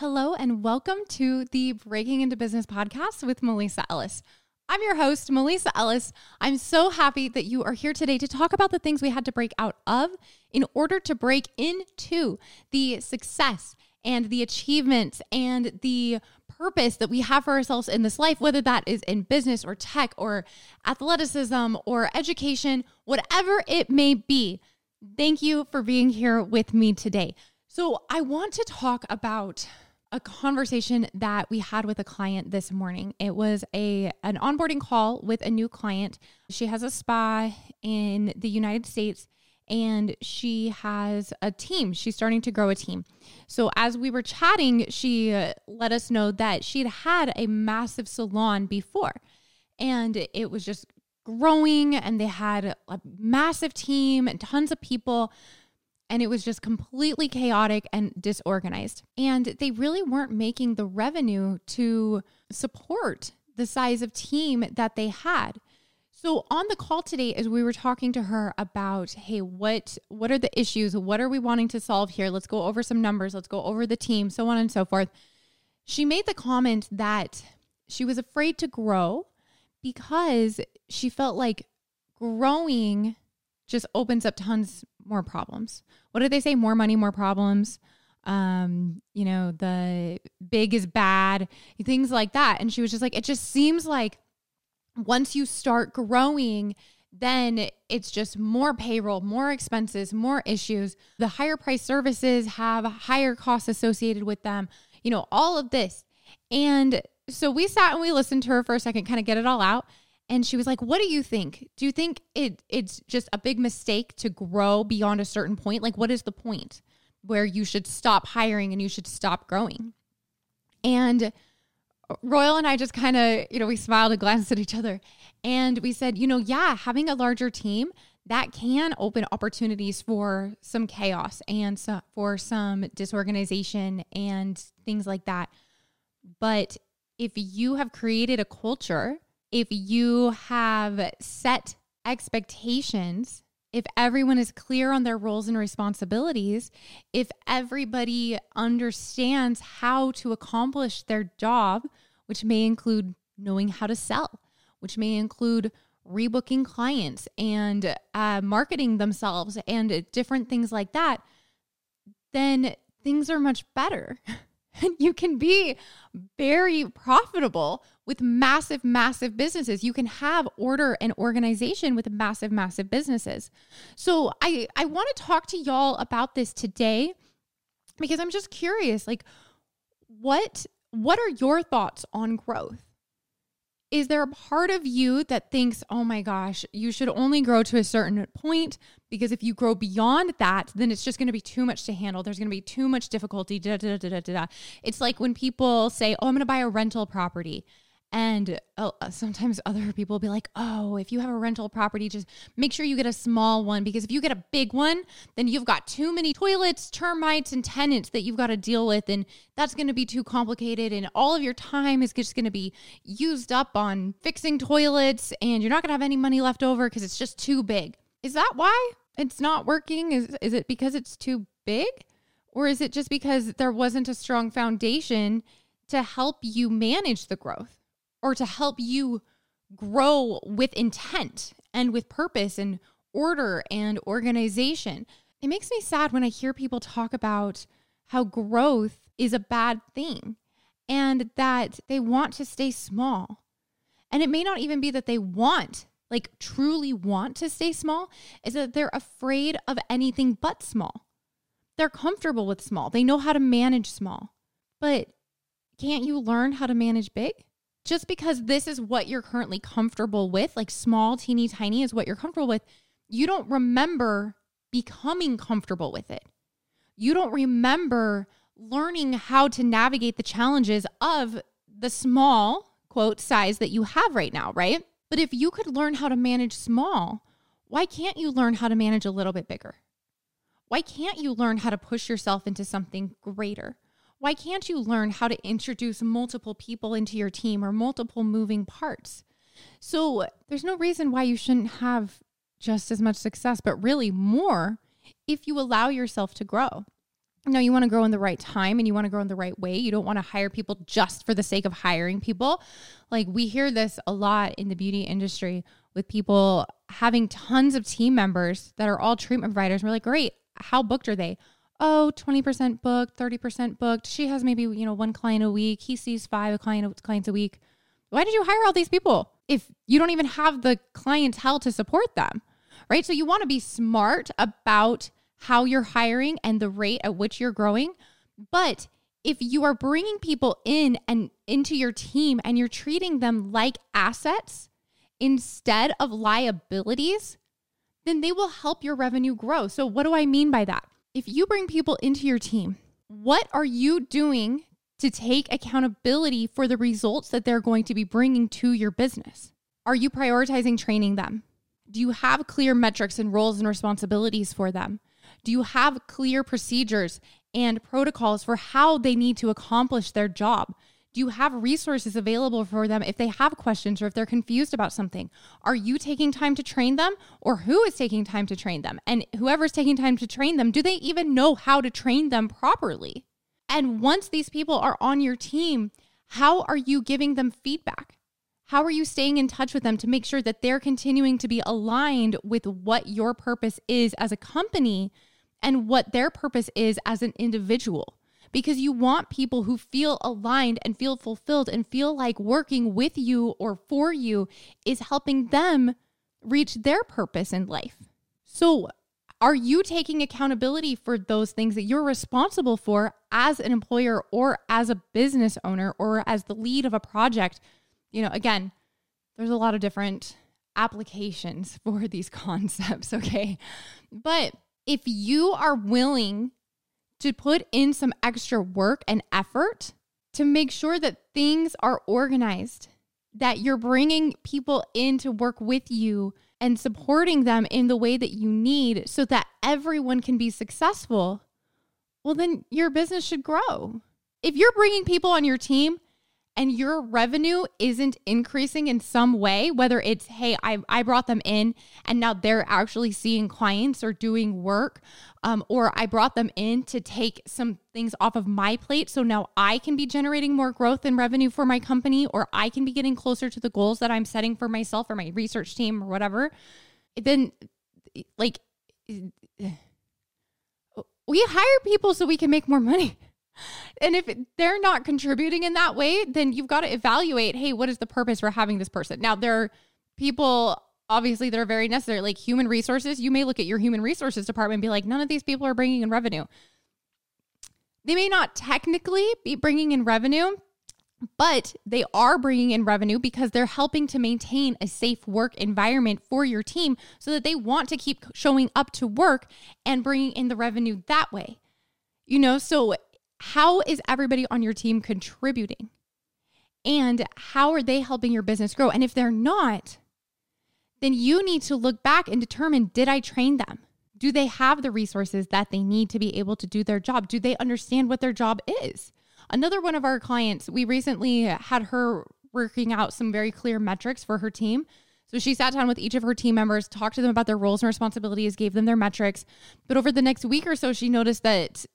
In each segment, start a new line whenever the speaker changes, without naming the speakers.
Hello, and welcome to the Breaking into Business podcast with M'Lisa Ellis. I'm your host, M'Lisa Ellis. I'm so happy that you are here today to talk about the things we had to break out of in order to break into the success and the achievements and the purpose that we have for ourselves in this life, whether that is in business or tech or athleticism or education, whatever it may be. Thank you for being here with me today. So, I want to talk about a conversation that we had with a client this morning. It was a an onboarding call with a new client. She has a spa in the United States and she has a team. She's starting to grow a team. So as we were chatting, she let us know that she'd had a massive salon before and it was just growing and they had a massive team and tons of people and it was just completely chaotic and disorganized. And they really weren't making the revenue to support the size of team that they had. So on the call today as we were talking to her about hey what what are the issues what are we wanting to solve here let's go over some numbers let's go over the team so on and so forth she made the comment that she was afraid to grow because she felt like growing just opens up tons more problems. What did they say? More money, more problems. Um, you know, the big is bad, things like that. And she was just like, it just seems like once you start growing, then it's just more payroll, more expenses, more issues. The higher price services have higher costs associated with them, you know, all of this. And so we sat and we listened to her for a second, kind of get it all out and she was like what do you think? Do you think it it's just a big mistake to grow beyond a certain point? Like what is the point where you should stop hiring and you should stop growing? And royal and i just kind of you know we smiled and glanced at each other and we said you know yeah having a larger team that can open opportunities for some chaos and for some disorganization and things like that. But if you have created a culture if you have set expectations, if everyone is clear on their roles and responsibilities, if everybody understands how to accomplish their job, which may include knowing how to sell, which may include rebooking clients and uh, marketing themselves and different things like that, then things are much better. you can be very profitable with massive, massive businesses. You can have order and organization with massive, massive businesses. So I, I want to talk to y'all about this today because I'm just curious, like what what are your thoughts on growth? Is there a part of you that thinks, oh my gosh, you should only grow to a certain point because if you grow beyond that, then it's just going to be too much to handle. There's going to be too much difficulty. Da, da, da, da, da, da. it's like when people say, oh, I'm going to buy a rental property. And uh, sometimes other people will be like, oh, if you have a rental property, just make sure you get a small one because if you get a big one, then you've got too many toilets, termites, and tenants that you've got to deal with. And that's going to be too complicated. And all of your time is just going to be used up on fixing toilets. And you're not going to have any money left over because it's just too big. Is that why it's not working? Is, is it because it's too big? Or is it just because there wasn't a strong foundation to help you manage the growth? Or to help you grow with intent and with purpose and order and organization. It makes me sad when I hear people talk about how growth is a bad thing and that they want to stay small. And it may not even be that they want, like truly want to stay small, is that they're afraid of anything but small. They're comfortable with small, they know how to manage small. But can't you learn how to manage big? Just because this is what you're currently comfortable with, like small, teeny tiny is what you're comfortable with, you don't remember becoming comfortable with it. You don't remember learning how to navigate the challenges of the small, quote, size that you have right now, right? But if you could learn how to manage small, why can't you learn how to manage a little bit bigger? Why can't you learn how to push yourself into something greater? Why can't you learn how to introduce multiple people into your team or multiple moving parts? So there's no reason why you shouldn't have just as much success, but really more if you allow yourself to grow. No, you want to grow in the right time and you want to grow in the right way. You don't want to hire people just for the sake of hiring people. Like we hear this a lot in the beauty industry with people having tons of team members that are all treatment providers. And We're like, great, how booked are they? Oh, 20% booked, 30% booked. She has maybe, you know, one client a week. He sees five client, clients a week. Why did you hire all these people if you don't even have the clientele to support them? Right. So you want to be smart about how you're hiring and the rate at which you're growing. But if you are bringing people in and into your team and you're treating them like assets instead of liabilities, then they will help your revenue grow. So, what do I mean by that? If you bring people into your team, what are you doing to take accountability for the results that they're going to be bringing to your business? Are you prioritizing training them? Do you have clear metrics and roles and responsibilities for them? Do you have clear procedures and protocols for how they need to accomplish their job? Do you have resources available for them if they have questions or if they're confused about something? Are you taking time to train them or who is taking time to train them? And whoever's taking time to train them, do they even know how to train them properly? And once these people are on your team, how are you giving them feedback? How are you staying in touch with them to make sure that they're continuing to be aligned with what your purpose is as a company and what their purpose is as an individual? Because you want people who feel aligned and feel fulfilled and feel like working with you or for you is helping them reach their purpose in life. So, are you taking accountability for those things that you're responsible for as an employer or as a business owner or as the lead of a project? You know, again, there's a lot of different applications for these concepts, okay? But if you are willing to put in some extra work and effort to make sure that things are organized, that you're bringing people in to work with you and supporting them in the way that you need so that everyone can be successful, well, then your business should grow. If you're bringing people on your team and your revenue isn't increasing in some way, whether it's, hey, I, I brought them in and now they're actually seeing clients or doing work, um, or I brought them in to take some things off of my plate. So now I can be generating more growth and revenue for my company, or I can be getting closer to the goals that I'm setting for myself or my research team or whatever. Then, like, we hire people so we can make more money. And if they're not contributing in that way, then you've got to evaluate hey, what is the purpose for having this person? Now, there are people obviously that are very necessary, like human resources. You may look at your human resources department and be like, none of these people are bringing in revenue. They may not technically be bringing in revenue, but they are bringing in revenue because they're helping to maintain a safe work environment for your team so that they want to keep showing up to work and bringing in the revenue that way. You know, so how is everybody on your team contributing? And how are they helping your business grow? And if they're not, then you need to look back and determine did I train them? Do they have the resources that they need to be able to do their job? Do they understand what their job is? Another one of our clients, we recently had her working out some very clear metrics for her team. So she sat down with each of her team members, talked to them about their roles and responsibilities, gave them their metrics. But over the next week or so, she noticed that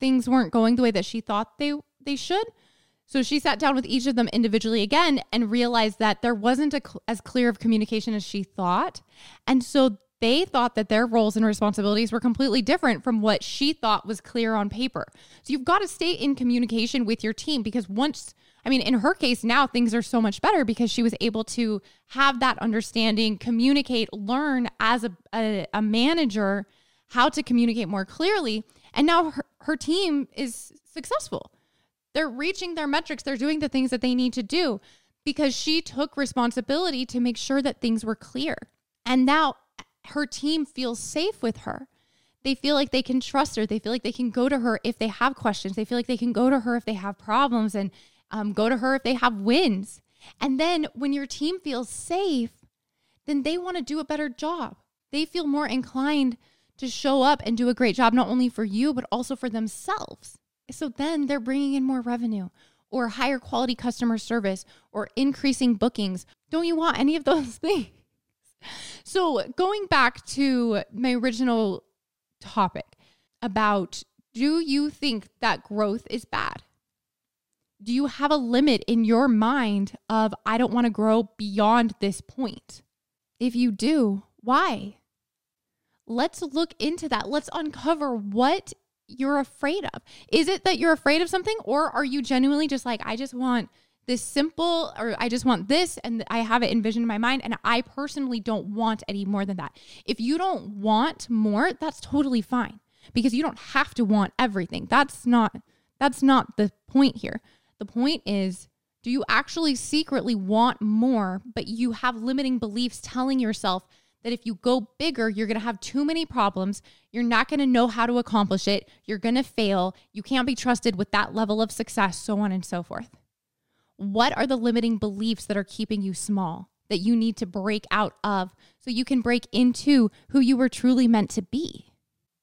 things weren't going the way that she thought they they should. So she sat down with each of them individually again and realized that there wasn't cl- as clear of communication as she thought. And so they thought that their roles and responsibilities were completely different from what she thought was clear on paper. So you've got to stay in communication with your team because once, I mean, in her case, now things are so much better because she was able to have that understanding, communicate, learn as a, a, a manager how to communicate more clearly. And now her, her team is successful. They're reaching their metrics, they're doing the things that they need to do because she took responsibility to make sure that things were clear. And now her team feels safe with her. They feel like they can trust her. They feel like they can go to her if they have questions. They feel like they can go to her if they have problems and um, go to her if they have wins. And then when your team feels safe, then they want to do a better job. They feel more inclined to show up and do a great job, not only for you, but also for themselves. So then they're bringing in more revenue or higher quality customer service or increasing bookings. Don't you want any of those things? So, going back to my original topic about Do you think that growth is bad? Do you have a limit in your mind of, I don't want to grow beyond this point? If you do, why? Let's look into that. Let's uncover what you're afraid of. Is it that you're afraid of something, or are you genuinely just like, I just want this simple, or I just want this, and I have it envisioned in my mind, and I personally don't want any more than that. If you don't want more, that's totally fine because you don't have to want everything. That's not that's not the point here. The point is do you actually secretly want more, but you have limiting beliefs telling yourself that if you go bigger, you're going to have too many problems. You're not going to know how to accomplish it. You're going to fail. You can't be trusted with that level of success, so on and so forth. What are the limiting beliefs that are keeping you small that you need to break out of so you can break into who you were truly meant to be?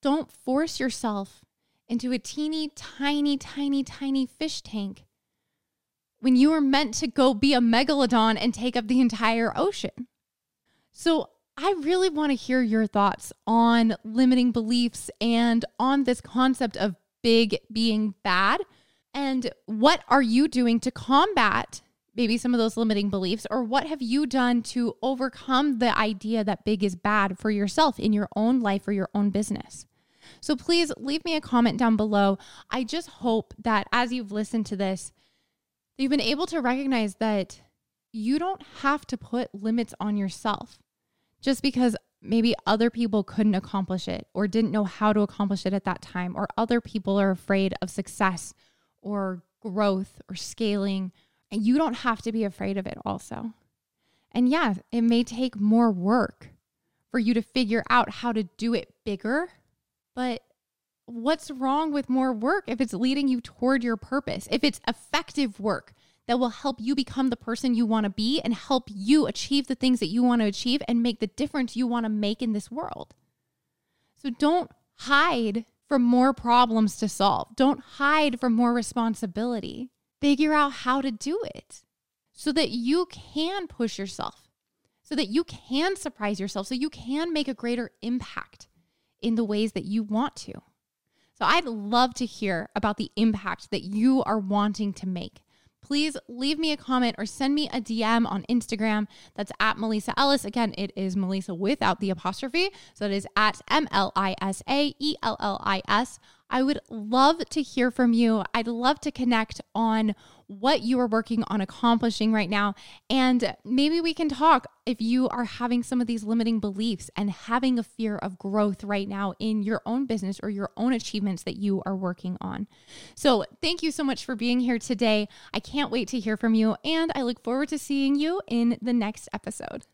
Don't force yourself into a teeny, tiny, tiny, tiny fish tank when you were meant to go be a megalodon and take up the entire ocean. So, I really want to hear your thoughts on limiting beliefs and on this concept of big being bad. And what are you doing to combat maybe some of those limiting beliefs? Or what have you done to overcome the idea that big is bad for yourself in your own life or your own business? So please leave me a comment down below. I just hope that as you've listened to this, you've been able to recognize that you don't have to put limits on yourself just because maybe other people couldn't accomplish it or didn't know how to accomplish it at that time, or other people are afraid of success or growth or scaling. And you don't have to be afraid of it, also. And yeah, it may take more work for you to figure out how to do it bigger, but what's wrong with more work if it's leading you toward your purpose? If it's effective work that will help you become the person you want to be and help you achieve the things that you want to achieve and make the difference you want to make in this world. So don't hide from more problems to solve. Don't hide from more responsibility. Figure out how to do it so that you can push yourself, so that you can surprise yourself, so you can make a greater impact in the ways that you want to. So I'd love to hear about the impact that you are wanting to make please leave me a comment or send me a DM on Instagram. That's at M'Lisa Ellis. Again, it is M'Lisa without the apostrophe. So it is at M L I S A E L L I S. I would love to hear from you. I'd love to connect on what you are working on accomplishing right now. And maybe we can talk if you are having some of these limiting beliefs and having a fear of growth right now in your own business or your own achievements that you are working on. So, thank you so much for being here today. I can't wait to hear from you, and I look forward to seeing you in the next episode.